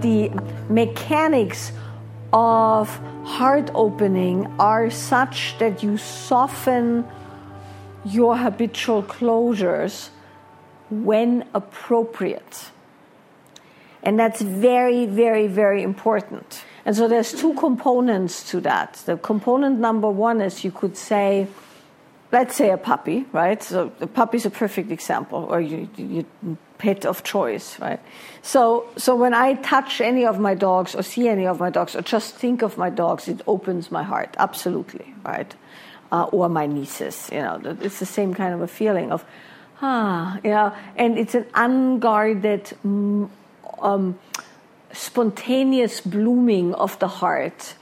The mechanics of heart opening are such that you soften your habitual closures when appropriate. And that's very, very, very important. And so there's two components to that. The component number one is you could say, let's say a puppy, right? So the puppy is a perfect example, or you, you pet of choice, right? So, so when I touch any of my dogs or see any of my dogs or just think of my dogs, it opens my heart, absolutely, right? Uh, or my nieces, you know, it's the same kind of a feeling of, ah, you know, and it's an unguarded, um, spontaneous blooming of the heart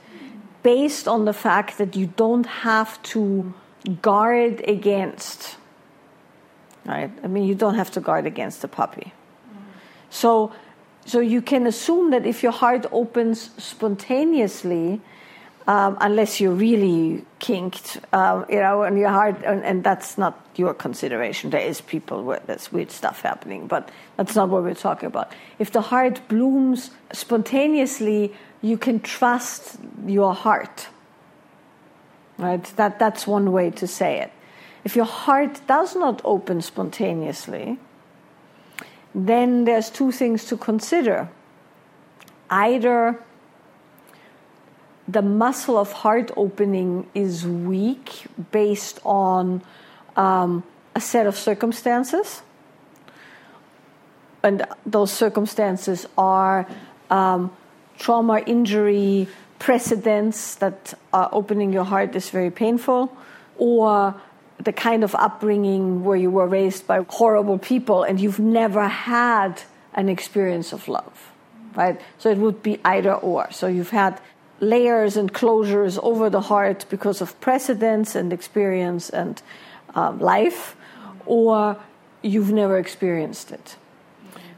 based on the fact that you don't have to guard against right? I mean, you don't have to guard against a puppy. So, so you can assume that if your heart opens spontaneously, um, unless you're really kinked, uh, you know, and your heart, and, and, that's not your consideration. There is people where there's weird stuff happening, but that's not what we're talking about. If the heart blooms spontaneously, you can trust your heart. Right? That that's one way to say it. If your heart does not open spontaneously, then there's two things to consider. Either the muscle of heart opening is weak based on um, a set of circumstances, and those circumstances are um, trauma, injury, precedents that are opening your heart is very painful, or the kind of upbringing where you were raised by horrible people and you've never had an experience of love, right? So it would be either or. So you've had layers and closures over the heart because of precedence and experience and um, life, or you've never experienced it.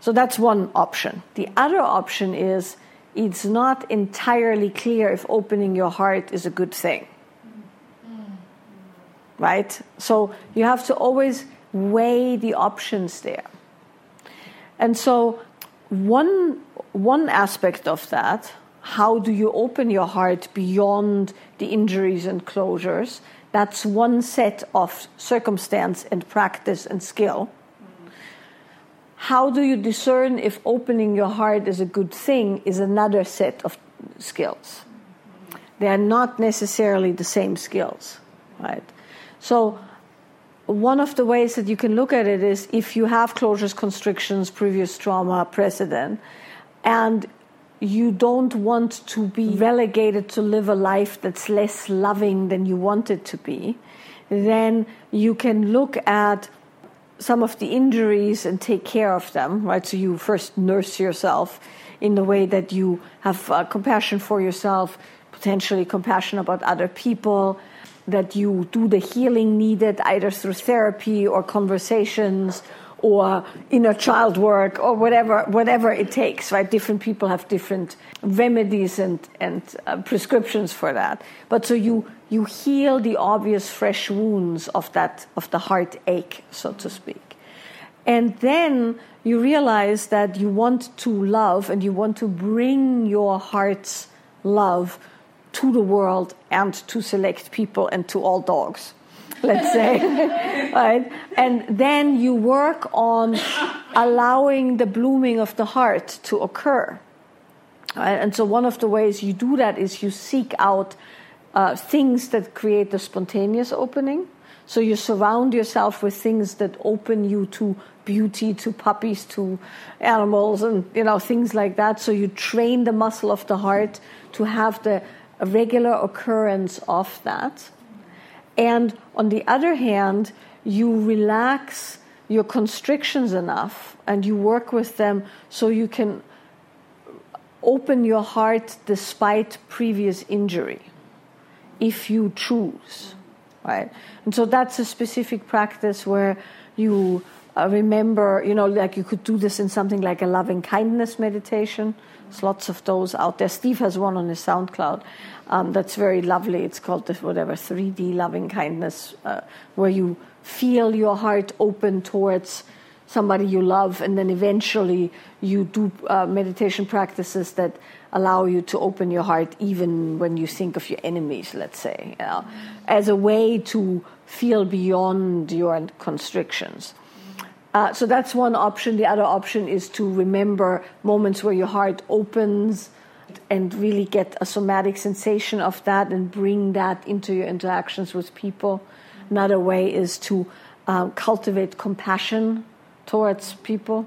So that's one option. The other option is it's not entirely clear if opening your heart is a good thing right? So you have to always weigh the options there. And so one one aspect of that, how do you open your heart beyond the injuries and closures? That's one set of circumstance and practice and skill. How do you discern if opening your heart is a good thing is another set of skills? They are not necessarily the same skills, right? So, one of the ways that you can look at it is if you have closures, constrictions, previous trauma, precedent, and you don't want to be relegated to live a life that's less loving than you want it to be, then you can look at some of the injuries and take care of them, right? So you first nurse yourself in the way that you have uh, compassion for yourself, potentially compassion about other people, that you do the healing needed either through therapy or conversations or inner child work or whatever whatever it takes right? Different people have different remedies and and uh, prescriptions for that. But so you you heal the obvious fresh wounds of that of the heartache so to speak. And then you realize that you want to love and you want to bring your heart's love to the world and to select people and to all dogs let's say right and then you work on allowing the blooming of the heart to occur right? and so one of the ways you do that is you seek out uh, things that create the spontaneous opening so you surround yourself with things that open you to beauty to puppies to animals and you know things like that so you train the muscle of the heart to have the regular occurrence of that. And on the other hand, you relax your constrictions enough and you work with them so you can open your heart despite previous injury if you choose right? And so that's a specific practice where you uh, remember you know like you could do this in something like a loving kindness meditation there's lots of those out there. Steve has one on his SoundCloud um, that's very lovely. It's called the whatever 3D loving kindness, uh, where you feel your heart open towards somebody you love, and then eventually you do uh, meditation practices that allow you to open your heart even when you think of your enemies, let's say, you know, as a way to feel beyond your constrictions. Uh, so that's one option. The other option is to remember moments where your heart opens and really get a somatic sensation of that and bring that into your interactions with people. Another way is to uh, cultivate compassion towards people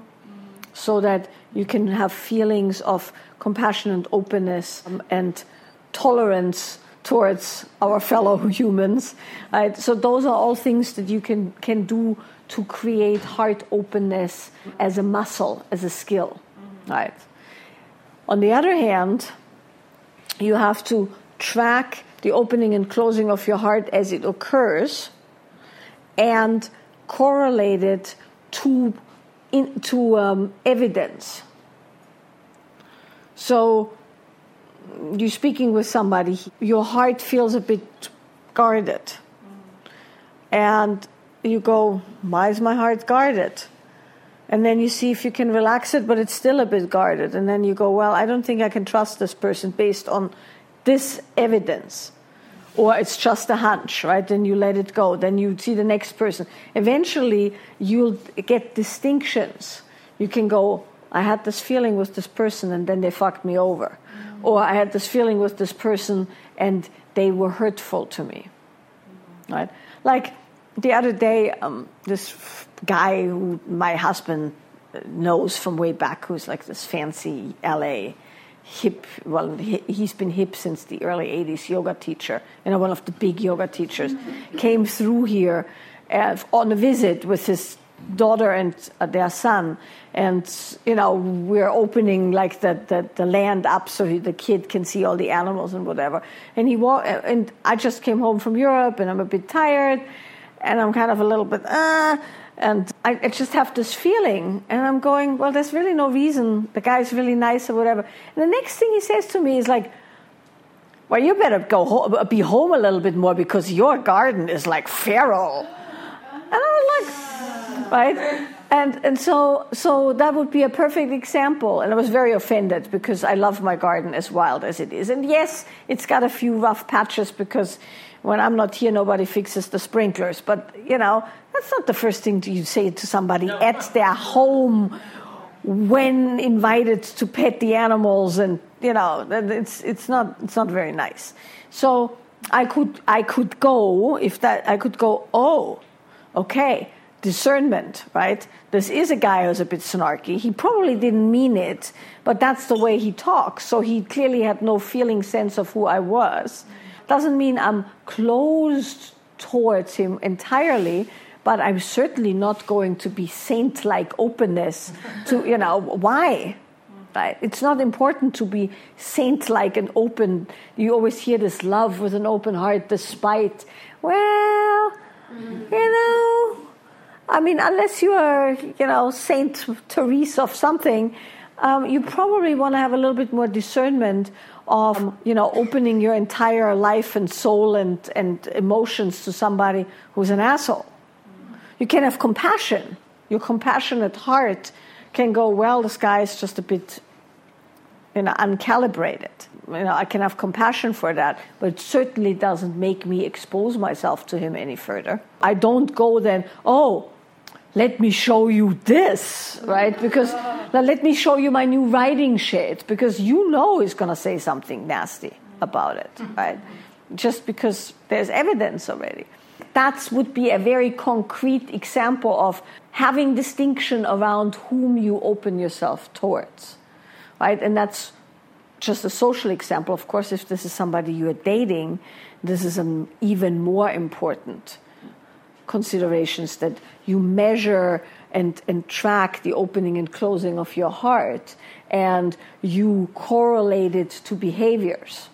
so that you can have feelings of compassion and openness um, and tolerance towards our fellow humans. Right? So those are all things that you can, can do to create heart openness as a muscle, as a skill. Right? On the other hand, you have to track the opening and closing of your heart as it occurs and correlate it to, in, to um, evidence. So, you're speaking with somebody, your heart feels a bit guarded. And you go, Why is my heart guarded? And then you see if you can relax it, but it's still a bit guarded. And then you go, Well, I don't think I can trust this person based on this evidence or it's just a hunch, right? Then you let it go. Then you see the next person. Eventually, you'll get distinctions. You can go, I had this feeling with this person and then they fucked me over. Mm-hmm. Or I had this feeling with this person and they were hurtful to me. Mm-hmm. Right? Like the other day, um, this guy who my husband knows from way back, who's like this fancy LA hip, well, he, has been hip since the early 80s, yoga teacher, you know, one of the big yoga teachers, came through here uh, on a visit with his daughter and uh, their son. And, you know, we're opening like the, the, the land up so he, the kid can see all the animals and whatever. And he wa- and I just came home from Europe and I'm a bit tired and I'm kind of a little bit, uh, and I, I, just have this feeling, and I'm going, well, there's really no reason. The guy's really nice or whatever. And the next thing he says to me is like, well, you better go home, be home a little bit more because your garden is like feral. And I was like, right? And, and so, so that would be a perfect example. And I was very offended because I love my garden as wild as it is. And yes, it's got a few rough patches because when I'm not here, nobody fixes the sprinklers. But, you know, that's not the first thing you say to somebody no. at their home when invited to pet the animals. And, you know, it's, it's, not, it's not very nice. So I could, I could go, if that, I could go, oh, okay, discernment, right? This is a guy who's a bit snarky. He probably didn't mean it, but that's the way he talks. So he clearly had no feeling sense of who I was. Doesn't mean I'm closed towards him entirely, but I'm certainly not going to be saint like openness to, you know, why? Right? It's not important to be saint like and open. You always hear this love with an open heart despite, well, you know, I mean, unless you are, you know, Saint Therese of something, um, you probably want to have a little bit more discernment of you know opening your entire life and soul and, and emotions to somebody who's an asshole. You can have compassion. Your compassionate heart can go well this guy is just a bit you know uncalibrated. You know i can have compassion for that but it certainly doesn't make me expose myself to him any further. I don't go then oh let me show you this, right? Because let me show you my new writing shade, because you know he's going to say something nasty about it, mm-hmm. right? Just because there's evidence already. That would be a very concrete example of having distinction around whom you open yourself towards, right? And that's just a social example. Of course, if this is somebody you're dating, this is an even more important considerations that you measure and, and track the opening and closing of your heart and you correlate it to behaviors.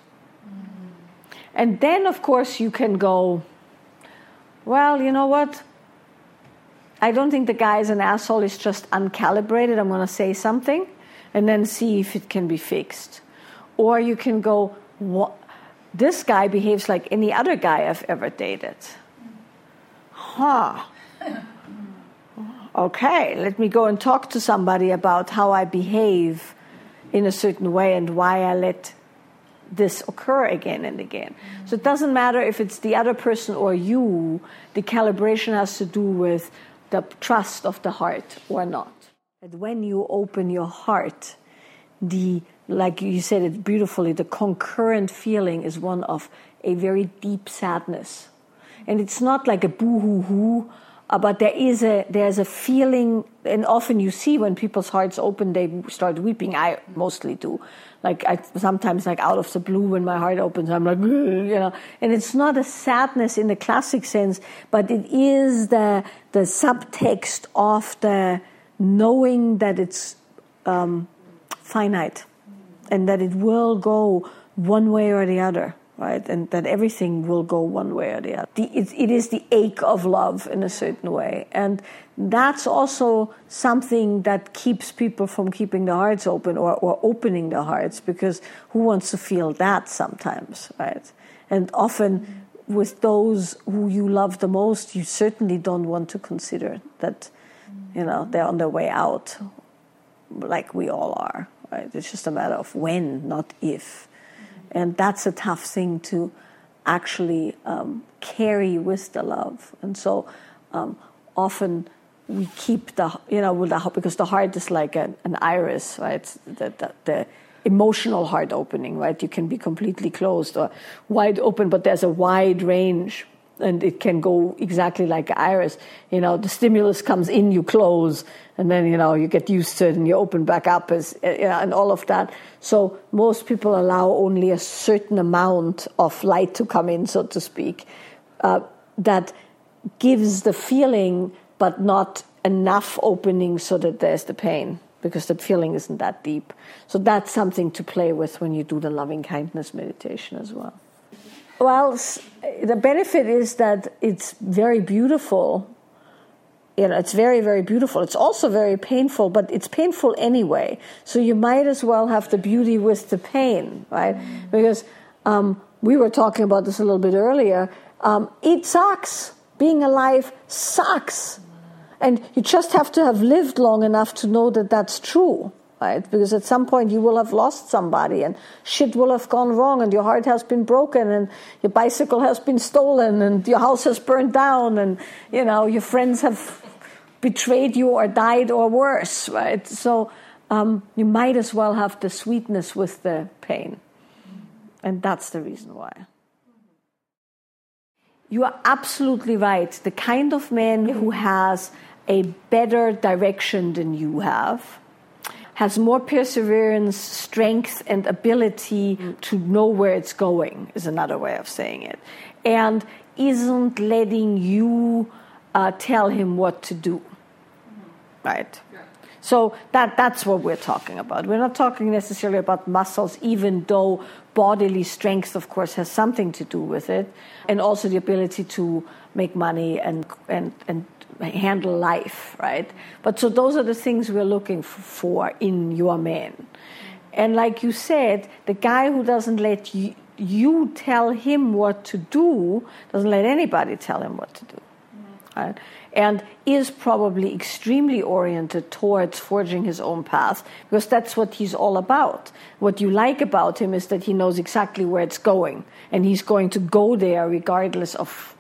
Mm-hmm. And then, of course, you can go, well, you know what? I don't think the guy is an asshole, he's just uncalibrated. I'm going to say something and then see if it can be fixed. Or you can go, what? This guy behaves like any other guy I've ever dated huh. okay, let me go and talk to somebody about how I behave in a certain way and why I let this occur again and again. So it doesn't matter if it's the other person or you, the calibration has to do with the trust of the heart or not. And when you open your heart, the like you said it beautifully, the concurrent feeling is one of a very deep sadness. And it's not like a boo hoo hoo, uh, but there is a there's a feeling and often you see when people's hearts open they start weeping. I mostly do. Like I sometimes like out of the blue when my heart opens, I'm like you know. And it's not a sadness in the classic sense, but it is the the subtext of the knowing that it's um, finite and that it will go one way or the other, right? And that everything will go one way or the other. The, it, it is the ache of love in a certain way. And that's also something that keeps people from keeping their hearts open or, or opening their hearts because who wants to feel that sometimes, right? And often with those who you love the most, you certainly don't want to consider that, you know, they're on their way out, like we all are. Right? It's just a matter of when, not if. And that's a tough thing to actually um, carry with the love. And so um, often we keep the, you know, with the, because the heart is like an, an iris, right? The, the, the, emotional heart opening, right? You can be completely closed or wide open, but there's a wide range and it can go exactly like iris. You know, the stimulus comes in, you close, and then you know you get used to it and you open back up, as know, and all of that. So most people allow only a certain amount of light to come in, so to speak, uh, that gives the feeling, but not enough opening so that there's the pain because the feeling isn't that deep. So that's something to play with when you do the loving kindness meditation as well. Well, the benefit is that it's very beautiful. You know, it's very, very beautiful. It's also very painful, but it's painful anyway. So you might as well have the beauty with the pain, right? Mm. Because um, we were talking about this a little bit earlier. Um, it sucks. Being alive sucks. And you just have to have lived long enough to know that that's true right? Because at some point you will have lost somebody and shit will have gone wrong and your heart has been broken and your bicycle has been stolen and your house has burned down and, you know, your friends have betrayed you or died or worse, right? So um, you might as well have the sweetness with the pain. And that's the reason why. You are absolutely right. The kind of man who has a better direction than you have has more perseverance, strength, and ability mm. to know where it's going, is another way of saying it. And isn't letting you uh, tell him what to do. Right? So that, that's what we're talking about. We're not talking necessarily about muscles, even though bodily strength, of course, has something to do with it, and also the ability to make money and, and, and handle life, right? But so those are the things we're looking for in your man. And like you said, the guy who doesn't let you, you tell him what to do doesn't let anybody tell him what to do. Right? And is probably extremely oriented towards forging his own path because that's what he's all about. What you like about him is that he knows exactly where it's going and he's going to go there regardless of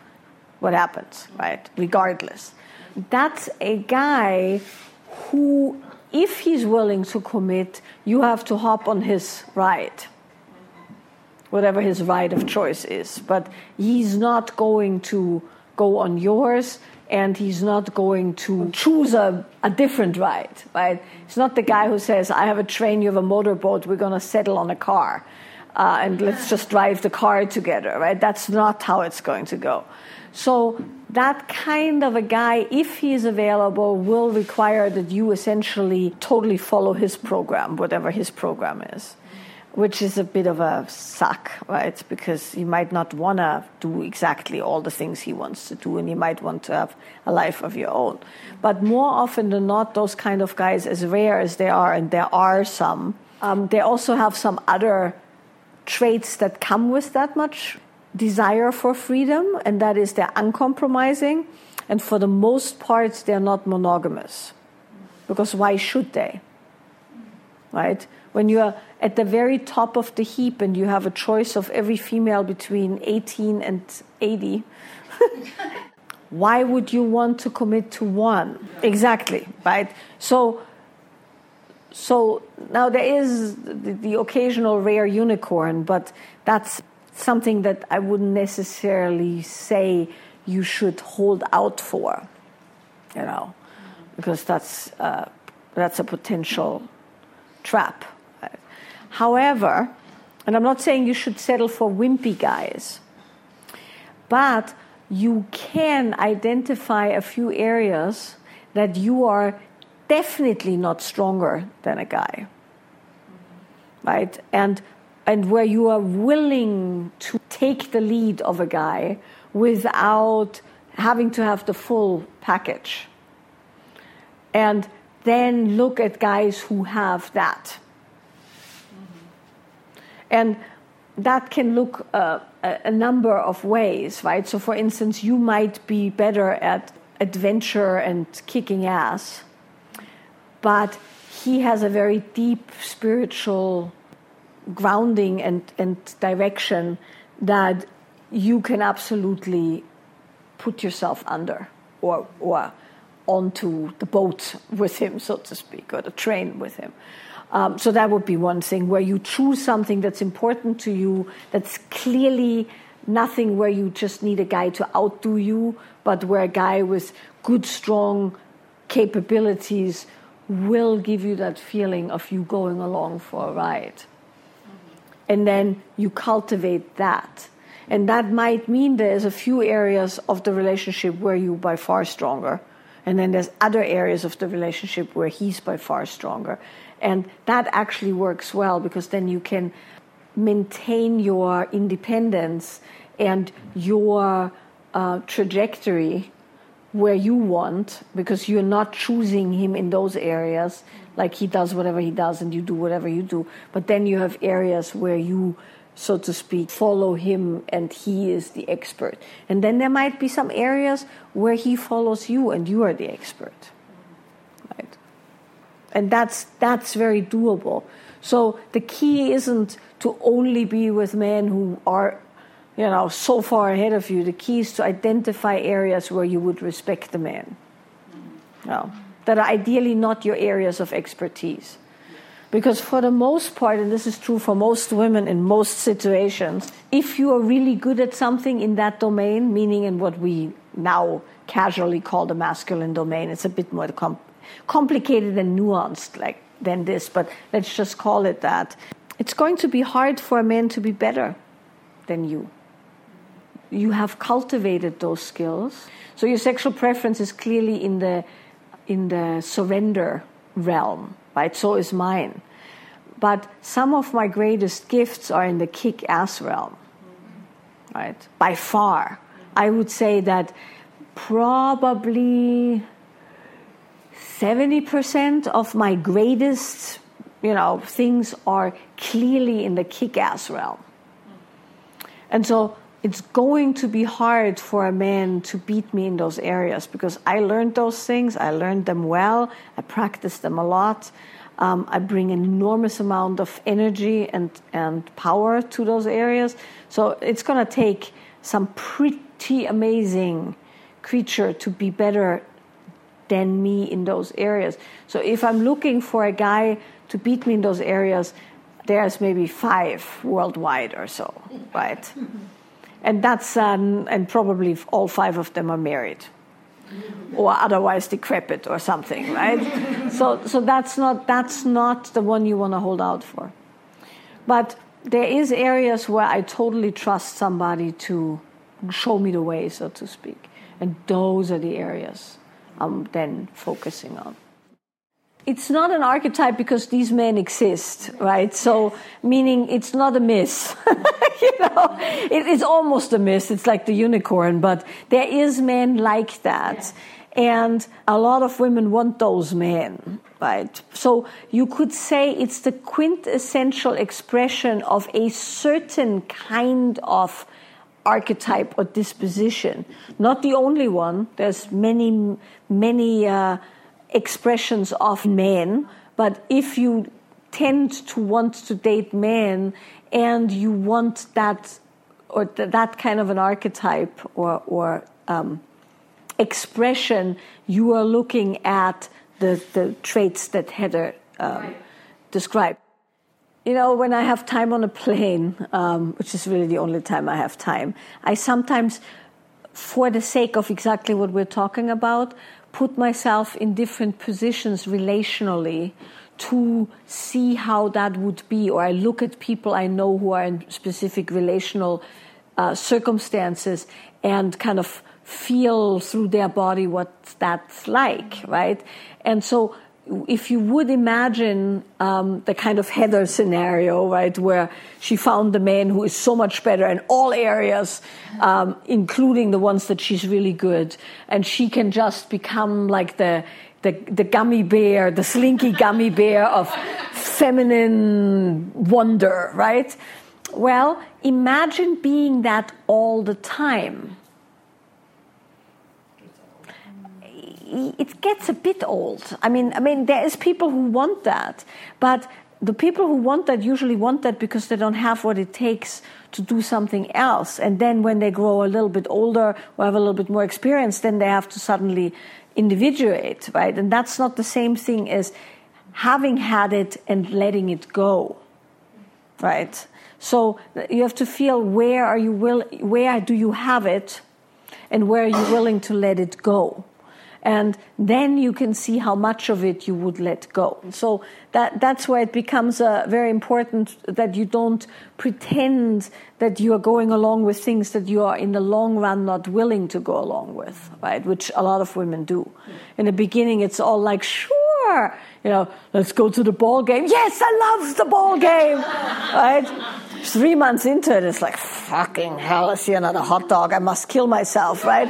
what happens, right? Regardless that's a guy who, if he's willing to commit, you have to hop on his ride, whatever his ride of choice is. But he's not going to go on yours and he's not going to choose a, a different ride, right? It's not the guy who says, I have a train, you have a motorboat, we're going to settle on a car. Uh, and let's just drive the car together, right? That's not how it's going to go. So that kind of a guy, if he is available, will require that you essentially totally follow his program, whatever his program is, which is a bit of a suck, right? Because you might not want to do exactly all the things he wants to do, and you might want to have a life of your own. But more often than not, those kind of guys, as rare as they are, and there are some, um, they also have some other traits that come with that much desire for freedom, and that is they're uncompromising and for the most part, they're not monogamous. Because why should they? Right? When you're at the very top of the heap and you have a choice of every female between 18 and 80, why would you want to commit to one? Exactly, right? So, so now there is the, the occasional rare unicorn, but that's something that I wouldn't necessarily say you should hold out for, you know, because that's uh, that's a potential trap. However, and I'm not saying you should settle for wimpy guys, but you can identify a few areas that you are definitely not stronger than a guy. Right? And and where you are willing to take the lead of a guy without having to have the full package. And then look at guys who have that. Mm-hmm. And that can look uh, a, a number of ways, right? So, for instance, you might be better at adventure and kicking ass, but he has a very deep spiritual grounding and, and direction that you can absolutely put yourself under or, or onto the boat with him, so to speak, or the train with him. Um, so that would be one thing where you choose something that's important to you, that's clearly nothing where you just need a guy to outdo you, but where a guy with good, strong capabilities will give you that feeling of you going along for a ride and then you cultivate that. And that might mean there's a few areas of the relationship where you by far stronger. And then there's other areas of the relationship where he's by far stronger. And that actually works well because then you can maintain your independence and your uh, trajectory where you want because you're not choosing him in those areas like he does whatever he does and you do whatever you do. But then you have areas where you, so to speak, follow him and he is the expert. And then there might be some areas where he follows you and you are the expert. Right? And that's that's very doable. So the key isn't to only be with men who are you know so far ahead of you the key is to identify areas where you would respect the man no that are ideally not your areas of expertise. Because for the most part, and this is true for most women in most situations, if you are really good at something in that domain, meaning in what we now casually call the masculine domain, it's a bit more com- complicated and nuanced like than this, but let's just call it that. It's going to be hard for a man to be better than you. You have cultivated those skills. So your sexual preference is clearly in the in the surrender realm, right? So is mine. But some of my greatest gifts are in the kick ass realm, right? By far. I would say that probably 70% of my greatest, you know, things are clearly in the kick ass realm. And so it's going to be hard for a man to beat me in those areas because I learned those things. I learned them well. I practiced them a lot. Um, I bring an enormous amount of energy and, and power to those areas. So it's going to take some pretty amazing creature to be better than me in those areas. So if I'm looking for a guy to beat me in those areas, there's maybe five worldwide or so, right? and that's um, and probably all five of them are married. Or otherwise decrepit or something right? So so that's not that's not the one you want to hold out for. But there is areas where i totally trust somebody to show me the way so to speak. And those are the areas i'm then focusing on it's not an archetype because these men exist, right? So, meaning it's not a myth. you know, it, it's almost a myth. It's like the unicorn, but there is men like that. And a lot of women want those men, right? So you could say it's the quintessential expression of a certain kind of archetype or disposition. Not the only one. There's many, many uh, expressions of men. But if you tend to want to date men and you want that or th- that kind of an archetype or, or um, expression, you are looking at the, the traits that Heather um, right. described. You know, when I have time on a plane, um, which is really the only time I have time, I sometimes, for the sake of exactly what we're talking about, put myself in different positions relationally to see how that would be. Or I look at people I know who are in specific relational uh, circumstances and kind of feel through their body what that's like, right? And so if you would imagine um, the kind of Heather scenario, right, where she found the man who is so much better in all areas, um, including the ones that she's really good, and she can just become like the the, the gummy bear, the slinky gummy bear of feminine wonder, right? Well, imagine being that all the time it gets a bit old. I mean, I mean, there is people who want that, but the people who want that usually want that because they don't have what it takes to do something else. And then when they grow a little bit older or have a little bit more experience, then they have to suddenly individuate, right? And that's not the same thing as having had it and letting it go, right? So you have to feel where are you will, where do you have it, and where are you willing to let it go and then you can see how much of it you would let go. So that, that's why it becomes uh, very important that you don't pretend that you are going along with things that you are in the long run not willing to go along with, right? Which a lot of women do. In the beginning, it's all like, sure, you know, let's go to the ball game. Yes, I love the ball game, right? Three months into it, it's like, fucking hell, I see another hot dog. I must kill myself, right?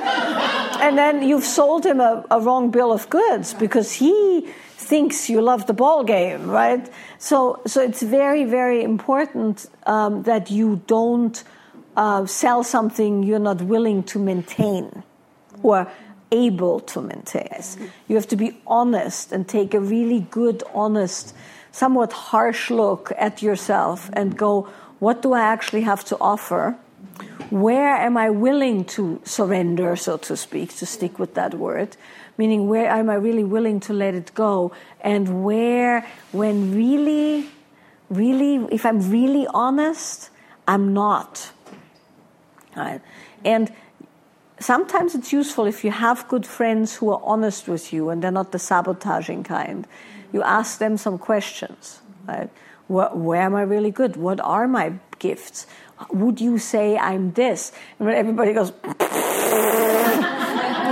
and then you've sold him a, a wrong bill of goods because he thinks you love the ball game, right? So, so it's very, very important um, that you don't uh, sell something you're not willing to maintain or able to maintain. You have to be honest and take a really good, honest, somewhat harsh look at yourself and go, what do I actually have to offer? Where am I willing to surrender, so to speak, to stick with that word? Meaning, where am I really willing to let it go? And where, when really, really, if I'm really honest, I'm not. Right? And sometimes it's useful if you have good friends who are honest with you and they're not the sabotaging kind. You ask them some questions. Right? Where, where am I really good? What are my gifts? Would you say I'm this? And when everybody goes,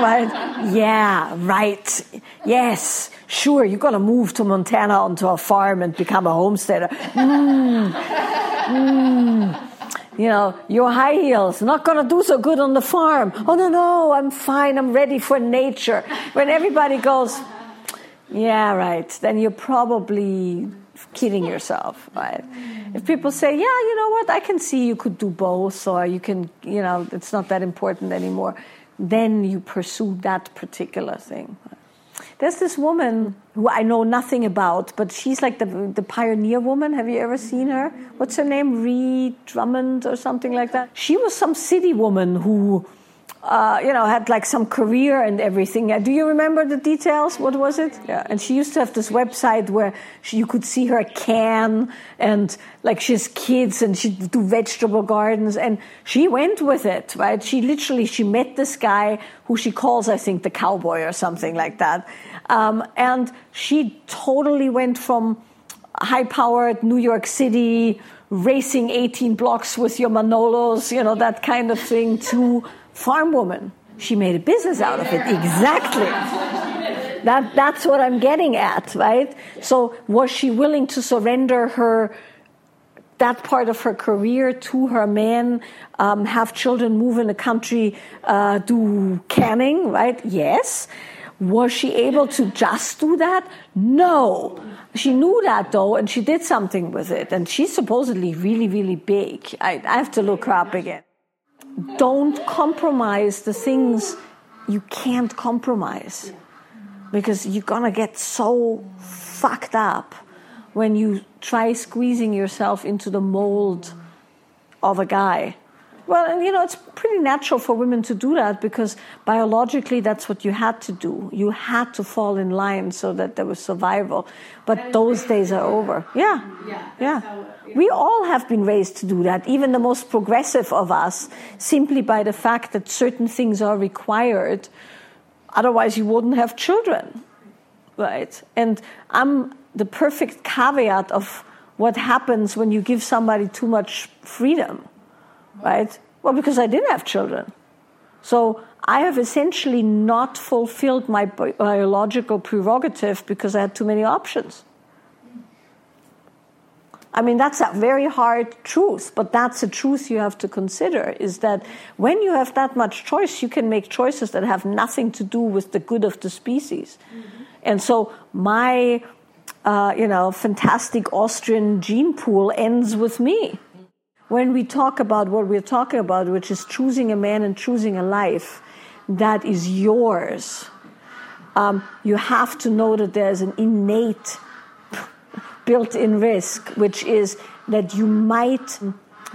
right? Yeah, right. Yes, sure. You're gonna move to Montana onto a farm and become a homesteader. Mm. Mm. You know, your high heels not gonna do so good on the farm. Oh no, no, I'm fine. I'm ready for nature. When everybody goes, yeah, right. Then you're probably kidding yourself, right? If people say, yeah, you know what, I can see you could do both, or you can, you know, it's not that important anymore, then you pursue that particular thing. There's this woman who I know nothing about, but she's like the, the pioneer woman. Have you ever seen her? What's her name? Ree Drummond or something like that? She was some city woman who uh, you know, had like some career and everything. Do you remember the details? What was it? Yeah. And she used to have this website where she, you could see her can and like she has kids and she'd do vegetable gardens and she went with it, right? She literally, she met this guy who she calls, I think, the cowboy or something like that. Um, and she totally went from high powered New York City, racing 18 blocks with your Manolos, you know, that kind of thing to farm woman. She made a business out of it. Exactly. That, that's what I'm getting at, right? So was she willing to surrender her that part of her career to her man, um, have children, move in the country, uh, do canning, right? Yes. Was she able to just do that? No. She knew that though, and she did something with it. And she's supposedly really, really big. I, I have to look her up again. Don't compromise the things you can't compromise because you're gonna get so fucked up when you try squeezing yourself into the mold of a guy. Well, and you know, it's pretty natural for women to do that because biologically that's what you had to do. You had to fall in line so that there was survival. But those days are over. Yeah. Yeah. Yeah. We all have been raised to do that, even the most progressive of us, simply by the fact that certain things are required. Otherwise, you wouldn't have children. Right? And I'm the perfect caveat of what happens when you give somebody too much freedom right? Well, because I didn't have children. So I have essentially not fulfilled my biological prerogative because I had too many options. I mean, that's a very hard truth, but that's a truth you have to consider is that when you have that much choice, you can make choices that have nothing to do with the good of the species. Mm-hmm. And so my, uh, you know, fantastic Austrian gene pool ends with me when we talk about what we're talking about, which is choosing a man and choosing a life that is yours, um, you have to know that there's an innate built in risk, which is that you might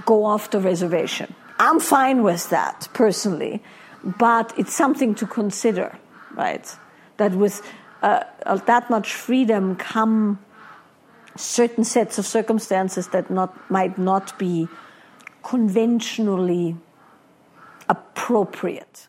go off the reservation. I'm fine with that personally, but it's something to consider, right? That with uh, that much freedom come certain sets of circumstances that not, might not be conventionally appropriate.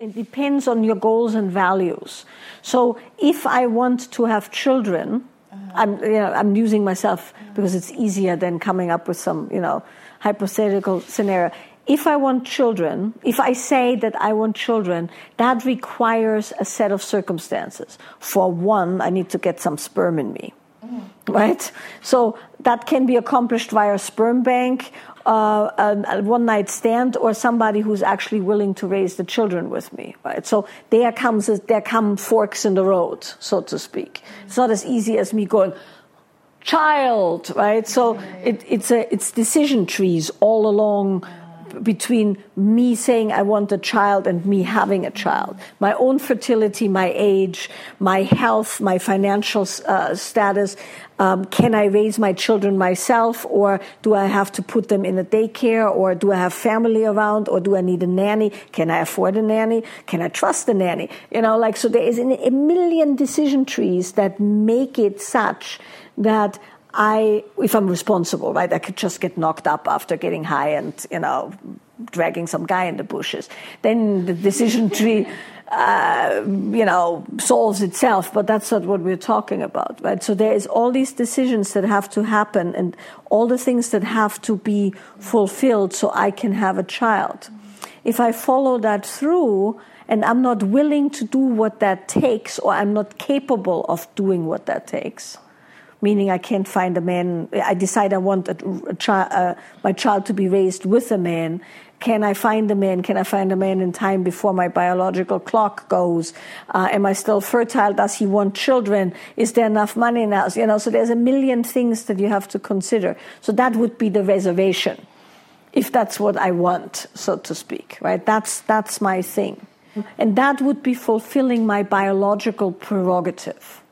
It depends on your goals and values. So if I want to have children, uh-huh. I'm, you know, I'm using myself because it's easier than coming up with some, you know, hypothetical scenario. If I want children, if I say that I want children, that requires a set of circumstances. For one, I need to get some sperm in me right? So that can be accomplished via sperm bank, uh, a, a one night stand, or somebody who's actually willing to raise the children with me, right? So there comes there come forks in the road, so to speak. It's not as easy as me going child, right? So it, it's a it's decision trees all along between me saying I want a child and me having a child. My own fertility, my age, my health, my financial uh, status. Um, can I raise my children myself, or do I have to put them in a daycare, or do I have family around, or do I need a nanny? Can I afford a nanny? Can I trust a nanny? You know, like, so there is a million decision trees that make it such that I, if I'm responsible, right, I could just get knocked up after getting high and, you know, dragging some guy in the bushes. Then the decision tree, uh, you know, solves itself, but that's not what we're talking about, right? So there is all these decisions that have to happen and all the things that have to be fulfilled so I can have a child. If I follow that through, and I'm not willing to do what that takes, or I'm not capable of doing what that takes, meaning I can't find a man. I decide I want a, a uh, my child to be raised with a man. Can I find a man? Can I find a man in time before my biological clock goes? Uh, am I still fertile? Does he want children? Is there enough money now? You know, so there's a million things that you have to consider. So that would be the reservation, if that's what I want, so to speak, right? That's that's my thing, and that would be fulfilling my biological prerogative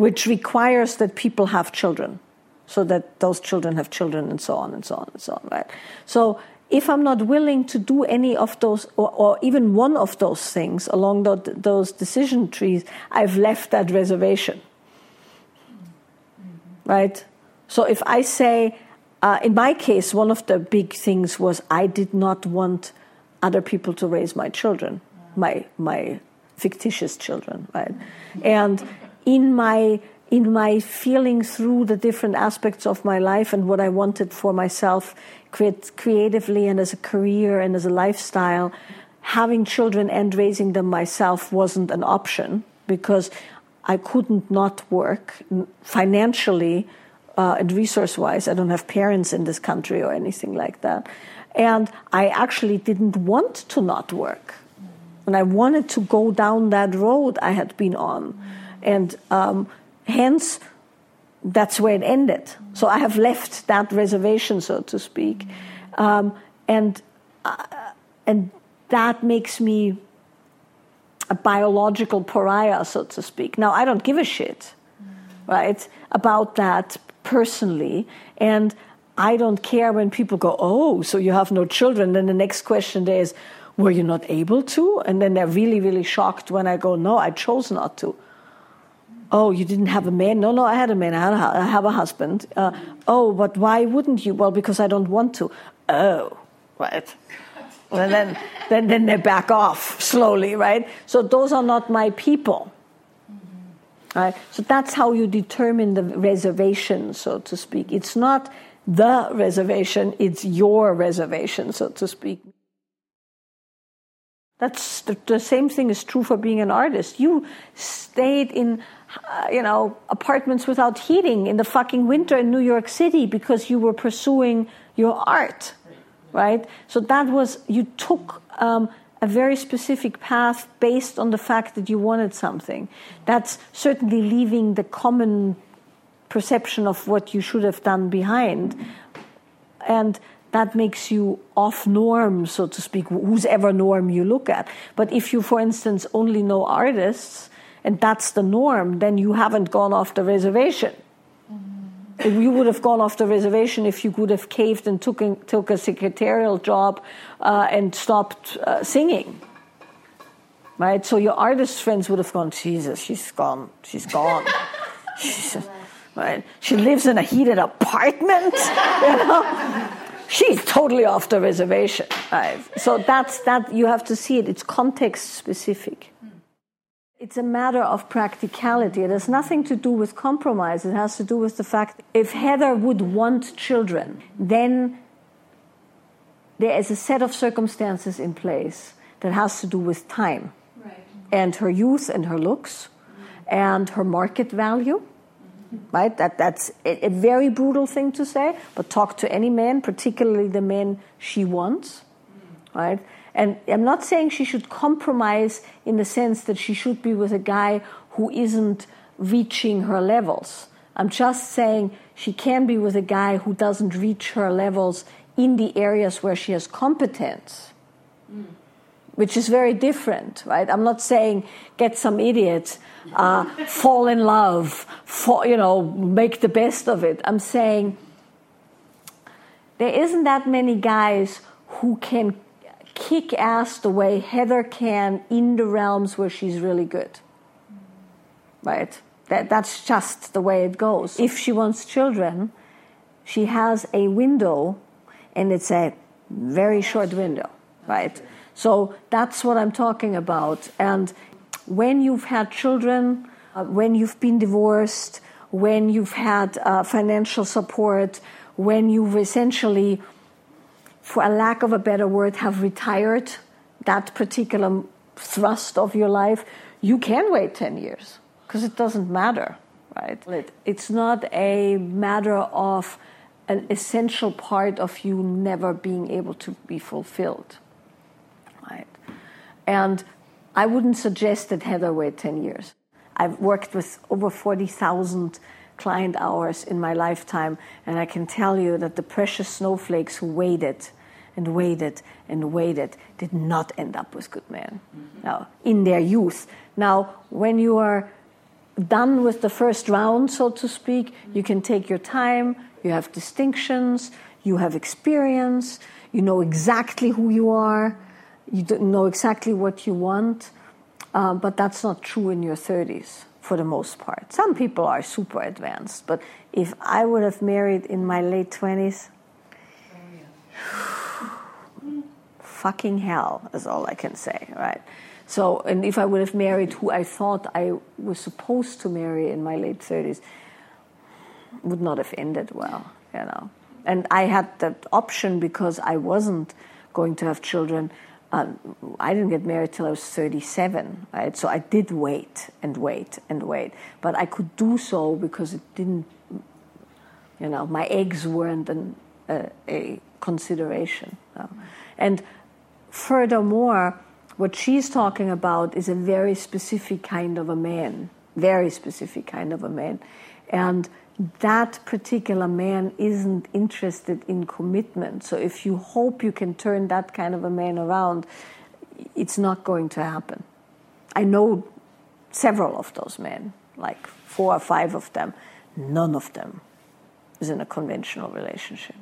which requires that people have children so that those children have children and so on and so on and so on, right? So if I'm not willing to do any of those, or, or even one of those things along the, those decision trees, I've left that reservation, right? So if I say, uh, in my case, one of the big things was I did not want other people to raise my children, my my fictitious children, right? And in my in my feeling through the different aspects of my life and what I wanted for myself create, creatively and as a career and as a lifestyle, having children and raising them myself wasn't an option because I couldn't not work financially uh, and resource wise. I don't have parents in this country or anything like that. And I actually didn't want to not work. And I wanted to go down that road I had been on. And um, hence, that's where it ended. So I have left that reservation, so to speak. um, and uh, and that makes me a biological pariah, so to speak. Now I don't give a shit, right, about that personally, and I don't care when people go, "Oh, so you have no children." Then the next question there is, "Were you not able to?" And then they're really, really shocked when I go, "No, I chose not to." Oh, you didn't have a man? No, no, I had a man. I, had a, I have a husband. Uh, oh, but why wouldn't you? Well, because I don't want to. Oh, right. And then, then, then they back off slowly, right? So those are not my people. Right? So that's how you determine the reservation, so to speak. It's not the reservation, it's your reservation, so to speak. That's the, the same thing is true for being an artist. You stayed in uh, you know, apartments without heating in the fucking winter in New York City because you were pursuing your art, right? So that was, you took um, a very specific path based on the fact that you wanted something. That's certainly leaving the common perception of what you should have done behind. And that makes you off norm, so to speak, whose ever norm you look at. But if you, for instance, only know artists, and that's the norm, then you haven't gone off the reservation. Mm-hmm. You would have gone off the reservation if you could have caved and took, a, took a secretarial job uh, and stopped uh, singing. Right? So your artist friends would have gone, Jesus, she's gone. She's gone. she's, right? She lives in a heated apartment. You know? She's totally off the reservation. Right? So that's that. You have to see it. It's context specific. It's a matter of practicality. It has nothing to do with compromise. It has to do with the fact if Heather would want children, then there is a set of circumstances in place that has to do with time right. and her youth and her looks and her market value. Right? That, that's a, a, very brutal thing to say, but talk to any man, particularly the men she wants. Right? And I'm not saying she should compromise in the sense that she should be with a guy who isn't reaching her levels. I'm just saying she can be with a guy who doesn't reach her levels in the areas where she has competence. Mm. Which is very different, right? I'm not saying get some idiot, uh, fall in love, fall, you know, make the best of it. I'm saying there isn't that many guys who can kick ass the way Heather can in the realms where she's really good. Right? That, that's just the way it goes. If she wants children, she has a window, and it's a very short window, right? So that's what I'm talking about. And when you've had children, uh, when you've been divorced, when you've had uh, financial support, when you've essentially for a lack of a better word, have retired that particular thrust of your life, you can wait 10 years because it doesn't matter, right? It's not a matter of an essential part of you never being able to be fulfilled, right? And I wouldn't suggest that Heather wait 10 years. I've worked with over 40,000 client hours in my lifetime, and I can tell you that the precious snowflakes who waited and waited and waited did not end up with good men mm-hmm. now in their youth now when you are done with the first round so to speak mm-hmm. you can take your time you have distinctions you have experience you know exactly who you are you know exactly what you want uh, but that's not true in your 30s for the most part some people are super advanced but if i would have married in my late 20s fucking hell, is all I can say, right? So, and if I would have married who I thought I was supposed to marry in my late 30s, would not have ended well, you know. And I had that option because I wasn't going to have children. Um, I didn't get married till I was 37, right? So I did wait and wait and wait. But I could do so because it didn't, you know, my eggs weren't an, a consideration. And furthermore, what she's talking about is a very specific kind of a man, very specific kind of a man. And that particular man isn't interested in commitment. So if you hope you can turn that kind of a man around, it's not going to happen. I know several of those men, like four or five of them, none of them is in a conventional relationship.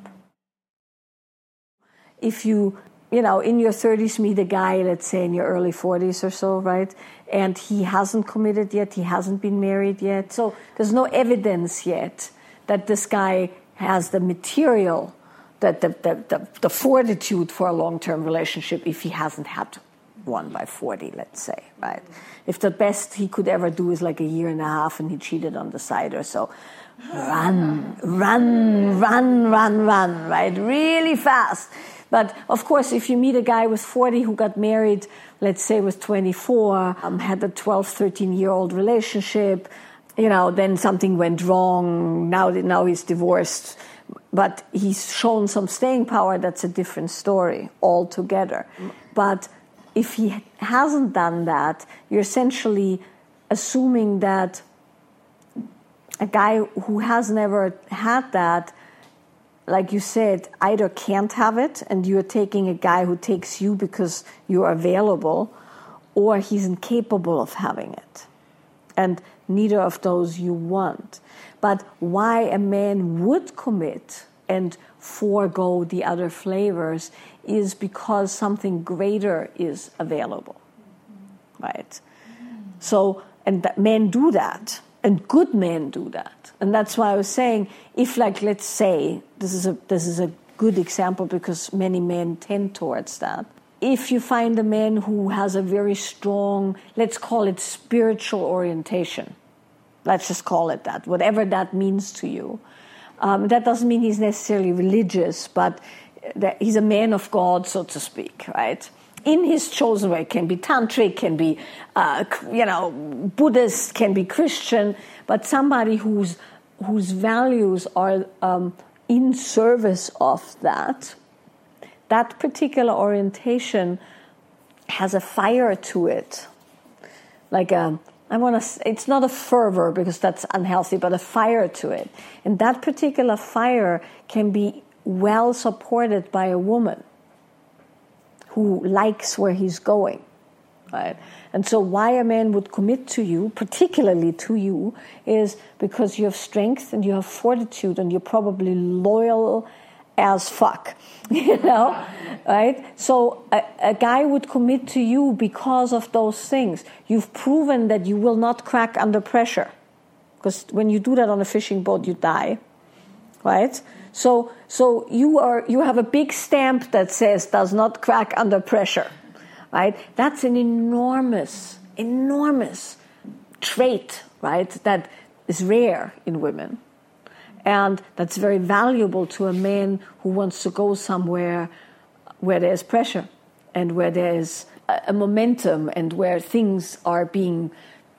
If you, you know, in your 30s meet a guy, let's say in your early 40s or so, right? And he hasn't committed yet, he hasn't been married yet. So there's no evidence yet that this guy has the material, that the, the, the, the fortitude for a long term relationship if he hasn't had one by 40, let's say, right? If the best he could ever do is like a year and a half and he cheated on the side or so, run, run, run, run, run, right? Really fast. But of course, if you meet a guy with 40 who got married, let's say with 24, um, had a 12, 13 year old relationship, you know, then something went wrong. Now, now he's divorced, but he's shown some staying power. That's a different story altogether. But if he hasn't done that, you're essentially assuming that a guy who has never had that, like you said, either can't have it and you're taking a guy who takes you because you're available, or he's incapable of having it. And neither of those you want. But why a man would commit and forego the other flavors is because something greater is available. Right? So, and men do that, and good men do that. And that's why I was saying, if, like, let's say, this is a, this is a good example because many men tend towards that. If you find a man who has a very strong, let's call it spiritual orientation, let's just call it that, whatever that means to you, um, that doesn't mean he's necessarily religious, but he's a man of God, so to speak, right? In his chosen way, can be tantric, can be, uh, you know, Buddhist, can be Christian, but somebody whose whose values are um, in service of that. That particular orientation has a fire to it, like a I want to, it's not a fervor because that's unhealthy, but a fire to it. And that particular fire can be well supported by a woman who likes where he's going. Right? And so, why a man would commit to you, particularly to you, is because you have strength and you have fortitude and you're probably loyal as fuck, you know, right? So a, a, guy would commit to you because of those things. You've proven that you will not crack under pressure, because when you do that on a fishing boat, you die, right? So, so you are you have a big stamp that says does not crack under pressure, right? That's an enormous, enormous trait, right? That is rare in women and that's very valuable to a man who wants to go somewhere where there's pressure and where there's a momentum and where things are being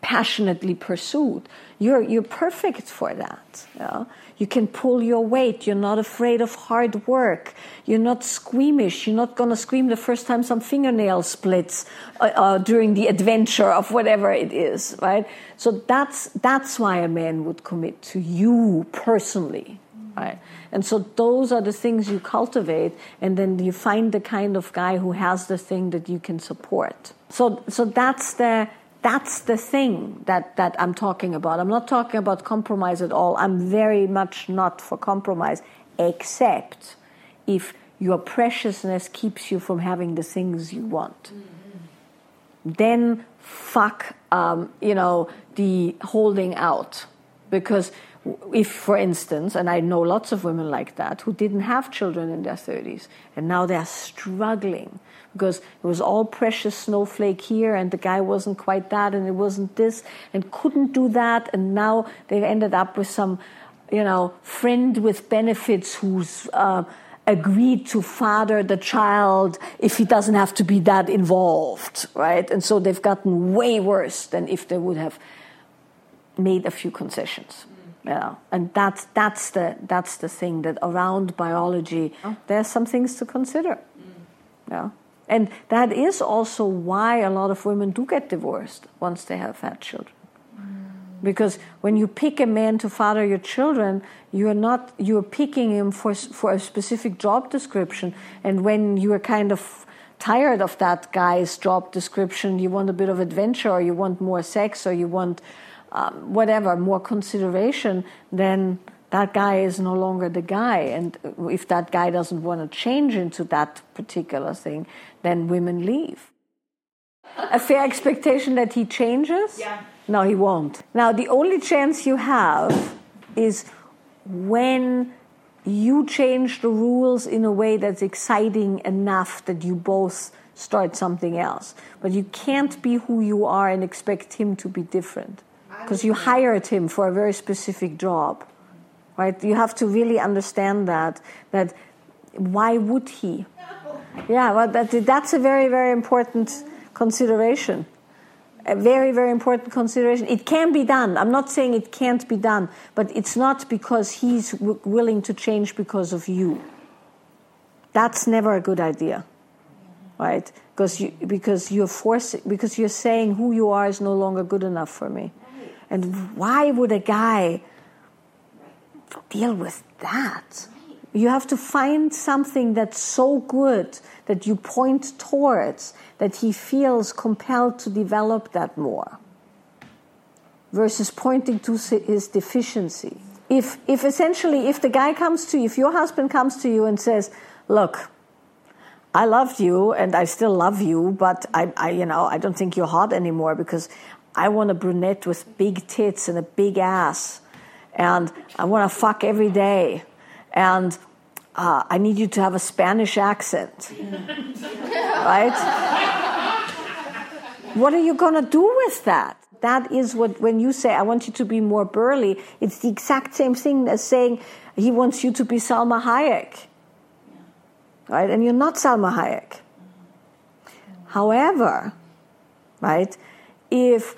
passionately pursued. You're, you're perfect for that. You, can pull your weight. You're not afraid of hard work. You're not squeamish. You're not going to scream the first time some fingernail splits uh, uh, during the adventure of whatever it is, right? So that's, that's why a man would commit to you personally, right? And so those are the things you cultivate, and then you find the kind of guy who has the thing that you can support. So, so that's the that's the thing that, that I'm talking about. I'm not talking about compromise at all. I'm very much not for compromise, except if your preciousness keeps you from having the things you want. Mm-hmm. Then fuck, um, you know, the holding out. Because if, for instance, and I know lots of women like that who didn't have children in their 30s and now they're struggling because it was all precious snowflake here and the guy wasn't quite that and it wasn't this and couldn't do that and now they've ended up with some you know friend with benefits who's uh, agreed to father the child if he doesn't have to be that involved right and so they've gotten way worse than if they would have made a few concessions yeah, and that's that's the that's the thing that around biology oh. there's some things to consider. Mm. Yeah. And that is also why a lot of women do get divorced once they have had children. Because when you pick a man to father your children, you're not you're picking him for for a specific job description. And when you are kind of tired of that guy's job description, you want a bit of adventure, or you want more sex, or you want um, whatever more consideration, then that guy is no longer the guy. And if that guy doesn't want to change into that particular thing, then women leave. a fair expectation that he changes? Yeah. No, he won't. Now, the only chance you have is when you change the rules in a way that's exciting enough that you both start something else. But you can't be who you are and expect him to be different because you hired him for a very specific job. Right? You have to really understand that that why would he? Yeah, well that, that's a very very important consideration a very, very important consideration. It can be done. I'm not saying it can't be done, but it's not because he's w- willing to change because of you. That's never a good idea, right? Because you, because you're forcing, because you're saying who you are is no longer good enough for me. And why would a guy deal with that? You have to find something that's so good that you point towards that he feels compelled to develop that more versus pointing to his deficiency. If, if essentially, if the guy comes to you, if your husband comes to you and says, Look, I loved you and I still love you, but I, I, you know, I don't think you're hot anymore because I want a brunette with big tits and a big ass, and I want to fuck every day, and uh, I need you to have a Spanish accent, right? what are you going to do with that? That is what, when you say, I want you to be more burly, it's the exact same thing as saying he wants you to be Salma Hayek. Right? And you're not Salma Hayek. However, right, if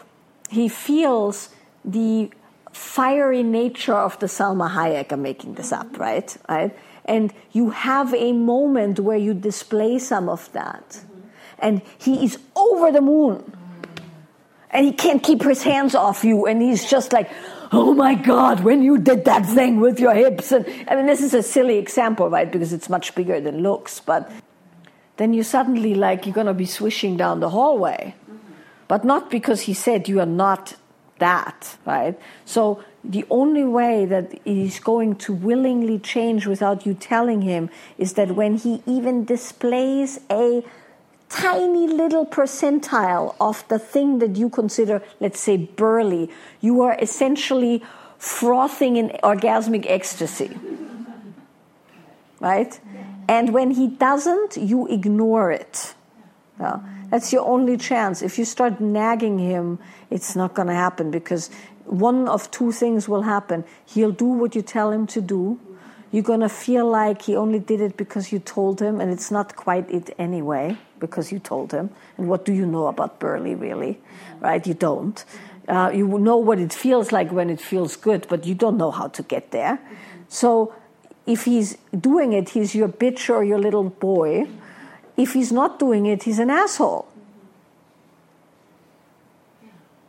he feels the fiery nature of the Salma Hayek, I'm making this up, right? Right? and you have a moment where you display some of that. Mm-hmm. And he is over the moon. Mm-hmm. And he can't keep his hands off you. And he's just like, oh my God, when you did that thing with your hips. And I mean, this is a silly example, right? Because it's much bigger than looks. But then you suddenly like, you're going to be swishing down the hallway. Mm-hmm. But not because he said you are not that, right? So the only way that he's going to willingly change without you telling him is that when he even displays a tiny little percentile of the thing that you consider, let's say, burly, you are essentially frothing in orgasmic ecstasy. Right? And when he doesn't, you ignore it. Yeah. That's your only chance. If you start nagging him, it's not going to happen because one of two things will happen. He'll do what you tell him to do. You're going to feel like he only did it because you told him, and it's not quite it anyway because you told him. And what do you know about Burley, really? Right? You don't. Uh, you know what it feels like when it feels good, but you don't know how to get there. So if he's doing it, he's your bitch or your little boy. If he's not doing it, he's an asshole.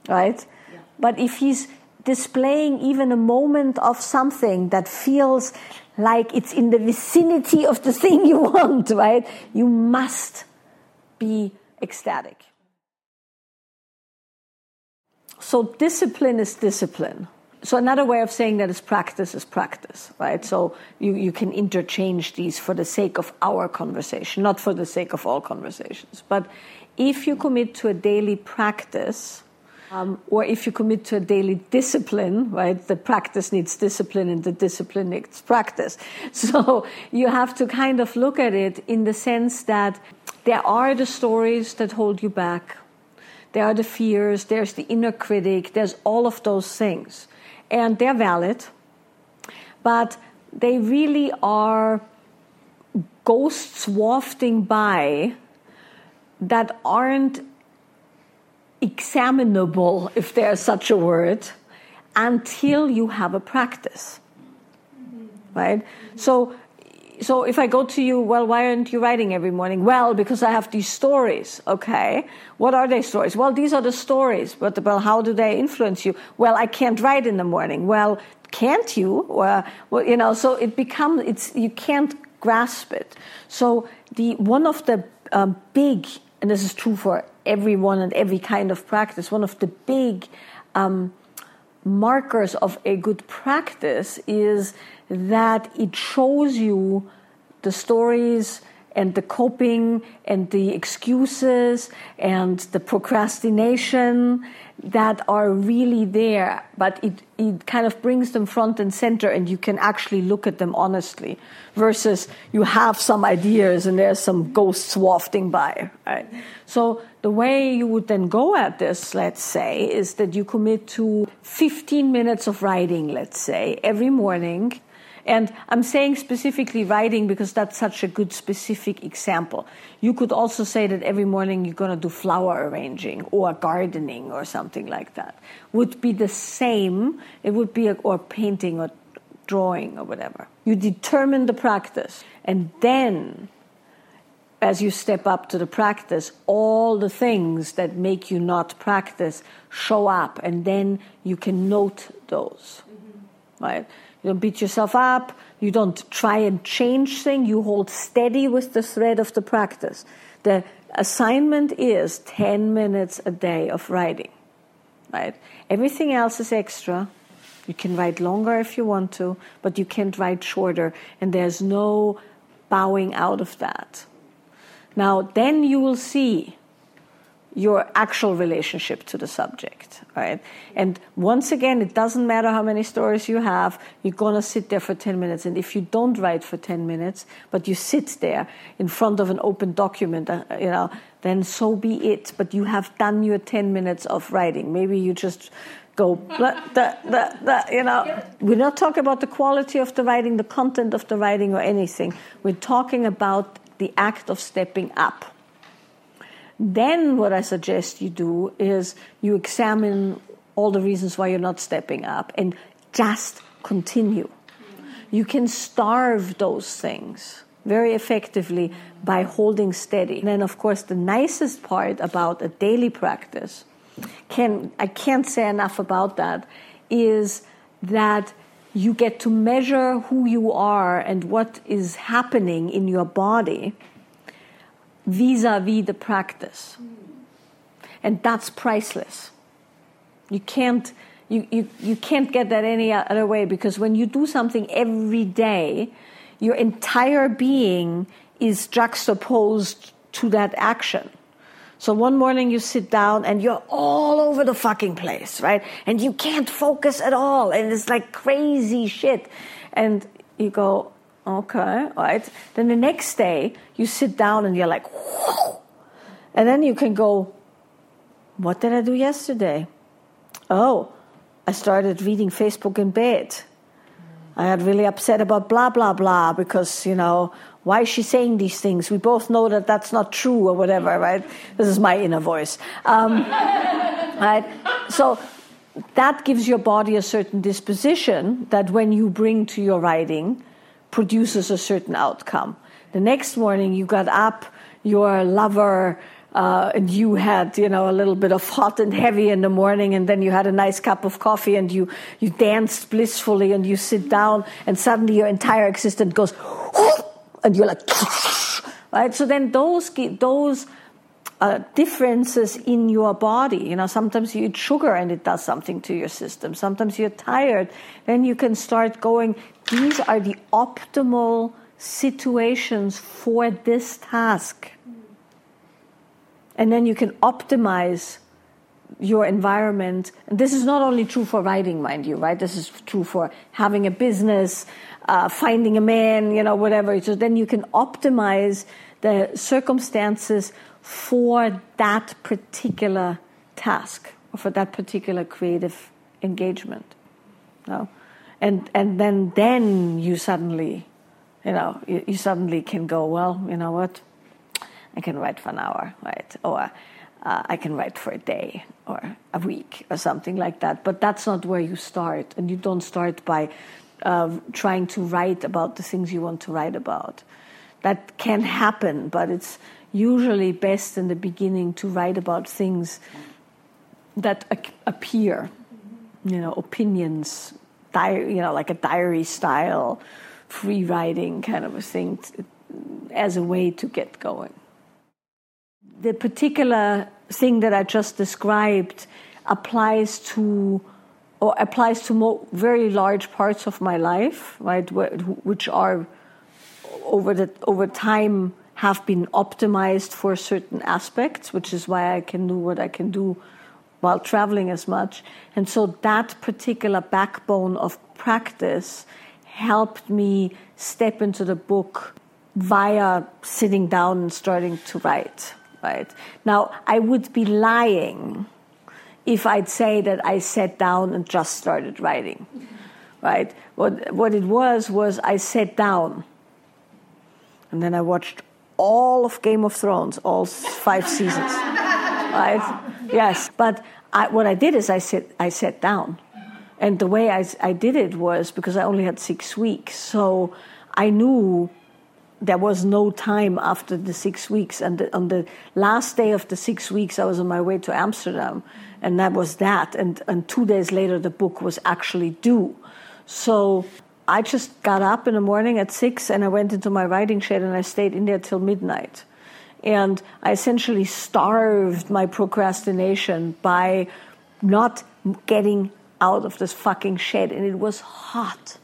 Right? But if he's displaying even a moment of something that feels like it's in the vicinity of the thing you want, right? You must be ecstatic. So discipline is discipline. So another way of saying that is practice is practice, right? So you, you can interchange these for the sake of our conversation, not for the sake of all conversations. But if you commit to a daily practice, um, or if you commit to a daily discipline, right, the practice needs discipline and the discipline needs practice. So you have to kind of look at it in the sense that there are the stories that hold you back, there are the fears, there's the inner critic, there's all of those things. And they're valid, but they really are ghosts wafting by that aren't examinable, if there's such a word, until you have a practice. Right? So, so if I go to you, well, why aren't you writing every morning? Well, because I have these stories. Okay, what are they stories? Well, these are the stories. But well, how do they influence you? Well, I can't write in the morning. Well, can't you? Well, you know, so it becomes it's you can't grasp it. So the one of the um, big, and this is true for everyone and every kind of practice. One of the big um, markers of a good practice is that it shows you the stories and the coping and the excuses and the procrastination that are really there, but it, it kind of brings them front and center and you can actually look at them honestly versus you have some ideas and there's some ghosts wafting by. Right? So the way you would then go at this, let's say, is that you commit to 15 minutes of writing, let's say, every morning and I'm saying specifically writing because that's such a good specific example. You could also say that every morning you're going to do flower arranging or gardening or something like that. Would be the same. It would be a, or painting or drawing or whatever. You determine the practice and then as you step up to the practice, all the things that make you not practice show up, and then you can note those. Mm-hmm. Right? You don't beat yourself up. You don't try and change things. You hold steady with the thread of the practice. The assignment is 10 minutes a day of writing. Right? Everything else is extra. You can write longer if you want to, but you can't write shorter. And there's no bowing out of that. Now, then you will see your actual relationship to the subject, right? And once again, it doesn't matter how many stories you have, you're gonna sit there for 10 minutes. And if you don't write for 10 minutes, but you sit there in front of an open document, uh, you know, then so be it. But you have done your 10 minutes of writing. Maybe you just go, you know. We're not talking about the quality of the writing, the content of the writing, or anything. We're talking about the act of stepping up then, what I suggest you do is you examine all the reasons why you're not stepping up and just continue. You can starve those things very effectively by holding steady. And then, of course, the nicest part about a daily practice, can I can't say enough about that, is that you get to measure who you are and what is happening in your body vis-a-vis the practice. And that's priceless. You can't you, you, you can't get that any other way because when you do something every day your entire being is juxtaposed to that action so one morning you sit down and you're all over the fucking place right and you can't focus at all and it's like crazy shit and you go Okay, right. Then the next day you sit down and you're like, whoa. And then you can go, what did I do yesterday? Oh, I started reading Facebook in bed. I got really upset about blah, blah, blah because, you know, why is she saying these things? We both know that that's not true or whatever, right? This is my inner voice. Um, right? So that gives your body a certain disposition that when you bring to your writing, produces a certain outcome. The next morning you got up, your lover, uh, and you had, you know, a little bit of hot and heavy in the morning, and then you had a nice cup of coffee, and you you danced blissfully, and you sit down, and suddenly your entire existence goes, and you're like, right. So then those those uh, differences in your body. You know, sometimes you eat sugar and it does something to your system. Sometimes you're tired. Then you can start going, these are the optimal situations for this task. And then you can optimize your environment. And this is not only true for writing, mind you, right? This is true for having a business, uh, finding a man, you know, whatever. So then you can optimize the circumstances for that particular task or for that particular creative engagement. No? And, and then, then you suddenly, you know, you, you suddenly can go, well, you know what? I can write for an hour, right? Or uh, I can write for a day or a week or something like that. But that's not where you start. And you don't start by uh, trying to write about the things you want to write about. That can happen, but it's usually best in the beginning to write about things that appear, you know, opinions, diary, you know, like a diary style, free writing kind of a thing, as a way to get going. The particular thing that I just described applies to or applies to mo- very large parts of my life, right, which are over the over time have been optimized for certain aspects, which is why I can do what I can do while traveling as much. And so that particular backbone of practice helped me step into the book via sitting down and starting to write. Right now, I would be lying if I'd say that I sat down and just started writing. Right? What what it was was I sat down, and then I watched all of Game of Thrones, all five seasons. right? Yes, but I, what I did is I sit I sat down, and the way I I did it was because I only had six weeks, so I knew there was no time after the six weeks. And the, on the last day of the six weeks, I was on my way to Amsterdam, and that was that. And, and two days later, the book was actually due. So I just got up in the morning at six and I went into my writing shed and I stayed in there till midnight. And I essentially starved my procrastination by not getting out of this fucking shed. And it was hot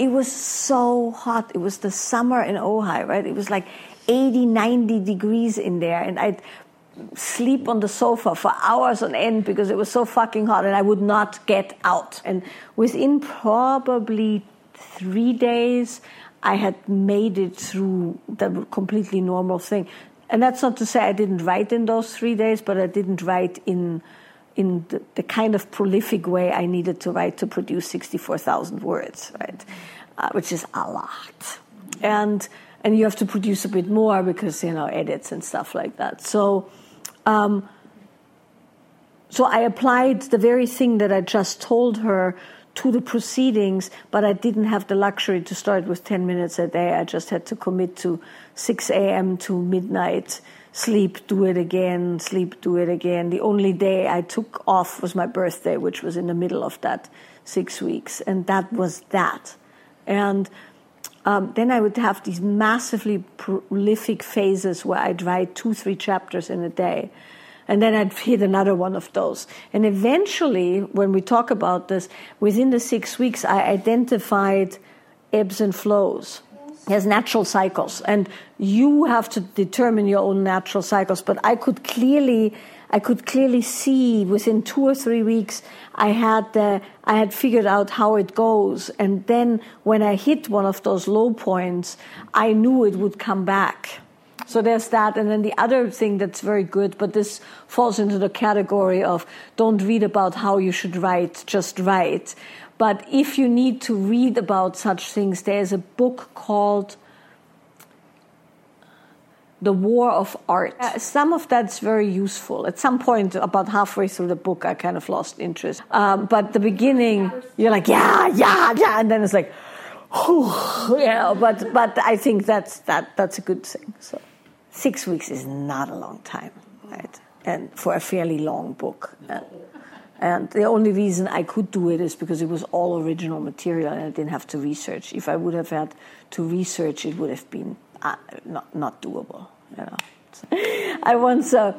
it was so hot. It was the summer in Ojai, right? It was like 80, 90 degrees in there. And I'd sleep on the sofa for hours on end because it was so fucking hot and I would not get out. And within probably three days, I had made it through the completely normal thing. And that's not to say I didn't write in those three days, but I didn't write in in the, the, kind of prolific way I needed to write to produce 64,000 words, right? Uh, which is a lot. And, and you have to produce a bit more because, you know, edits and stuff like that. So, um, so I applied the very thing that I just told her to the proceedings, but I didn't have the luxury to start with 10 minutes a day. I just had to commit to 6 a.m. to midnight sleep, do it again, sleep, do it again. The only day I took off was my birthday, which was in the middle of that six weeks, and that was that. And um, then I would have these massively prolific phases where I'd write two, three chapters in a day. And then I'd hit another one of those. And eventually, when we talk about this, within the six weeks, I identified ebbs and flows has natural cycles and you have to determine your own natural cycles but i could clearly i could clearly see within two or three weeks i had uh, i had figured out how it goes. And then when i hit one of those low points i knew it would come back. So there's that. And then the other thing that's very good but this falls into the category of don't read about how you should write just write. But if you need to read about such things, there's a book called The War of Art. Uh, some of that's very useful. At some point, about halfway through the book, I kind of lost interest. Um, but the beginning, you're like, yeah, yeah, yeah, and then it's like, know. But but I think that's that that's a good thing. So six weeks is not a long time, right? And for a fairly long book. Uh, and the only reason I could do it is because it was all original material and I didn't have to research. If I would have had to research, it would have been not, not doable. You know. So I once, uh,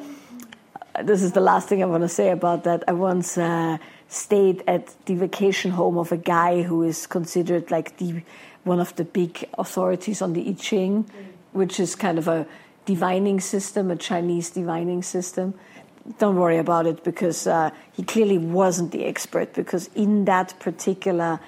this is the last thing I want to say about that. I once uh, stayed at the vacation home of a guy who is considered like the one of the big authorities on the I Ching, which is kind of a divining system, a Chinese divining system don't worry about it because uh, he clearly wasn't the expert because in that particular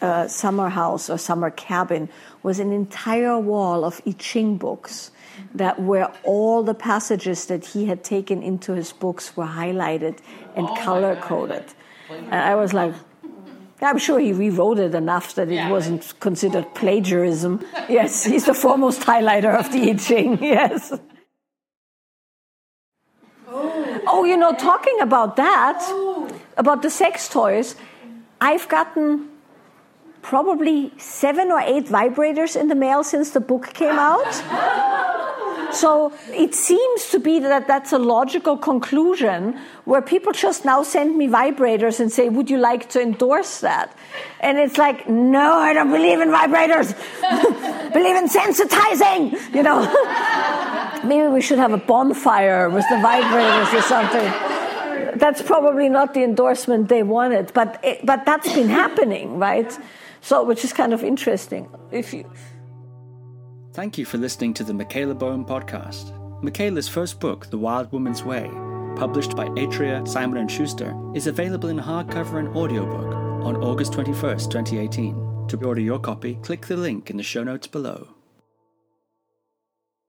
uh, summer house or summer cabin was an entire wall of I Ching books that where all the passages that he had taken into his books were highlighted and oh color coded. And I was like, I'm sure he rewrote it enough that it yeah, wasn't right. considered plagiarism. yes, he's the foremost highlighter of the I Ching, yes. Oh, you know, talking about that, about the sex toys, I've gotten probably seven or eight vibrators in the mail since the book came out. so it seems to be that that's a logical conclusion where people just now send me vibrators and say, Would you like to endorse that? And it's like, No, I don't believe in vibrators. believe in sensitizing, you know. Maybe we should have a bonfire with the vibrators or something. That's probably not the endorsement they wanted, but it, but that's been happening, right? So, which is kind of interesting. If you Thank you for listening to the Michaela Boehm podcast. Michaela's first book, The Wild Woman's Way, published by Atria, Simon & Schuster, is available in hardcover and audiobook on August 21st, 2018. To order your copy, click the link in the show notes below.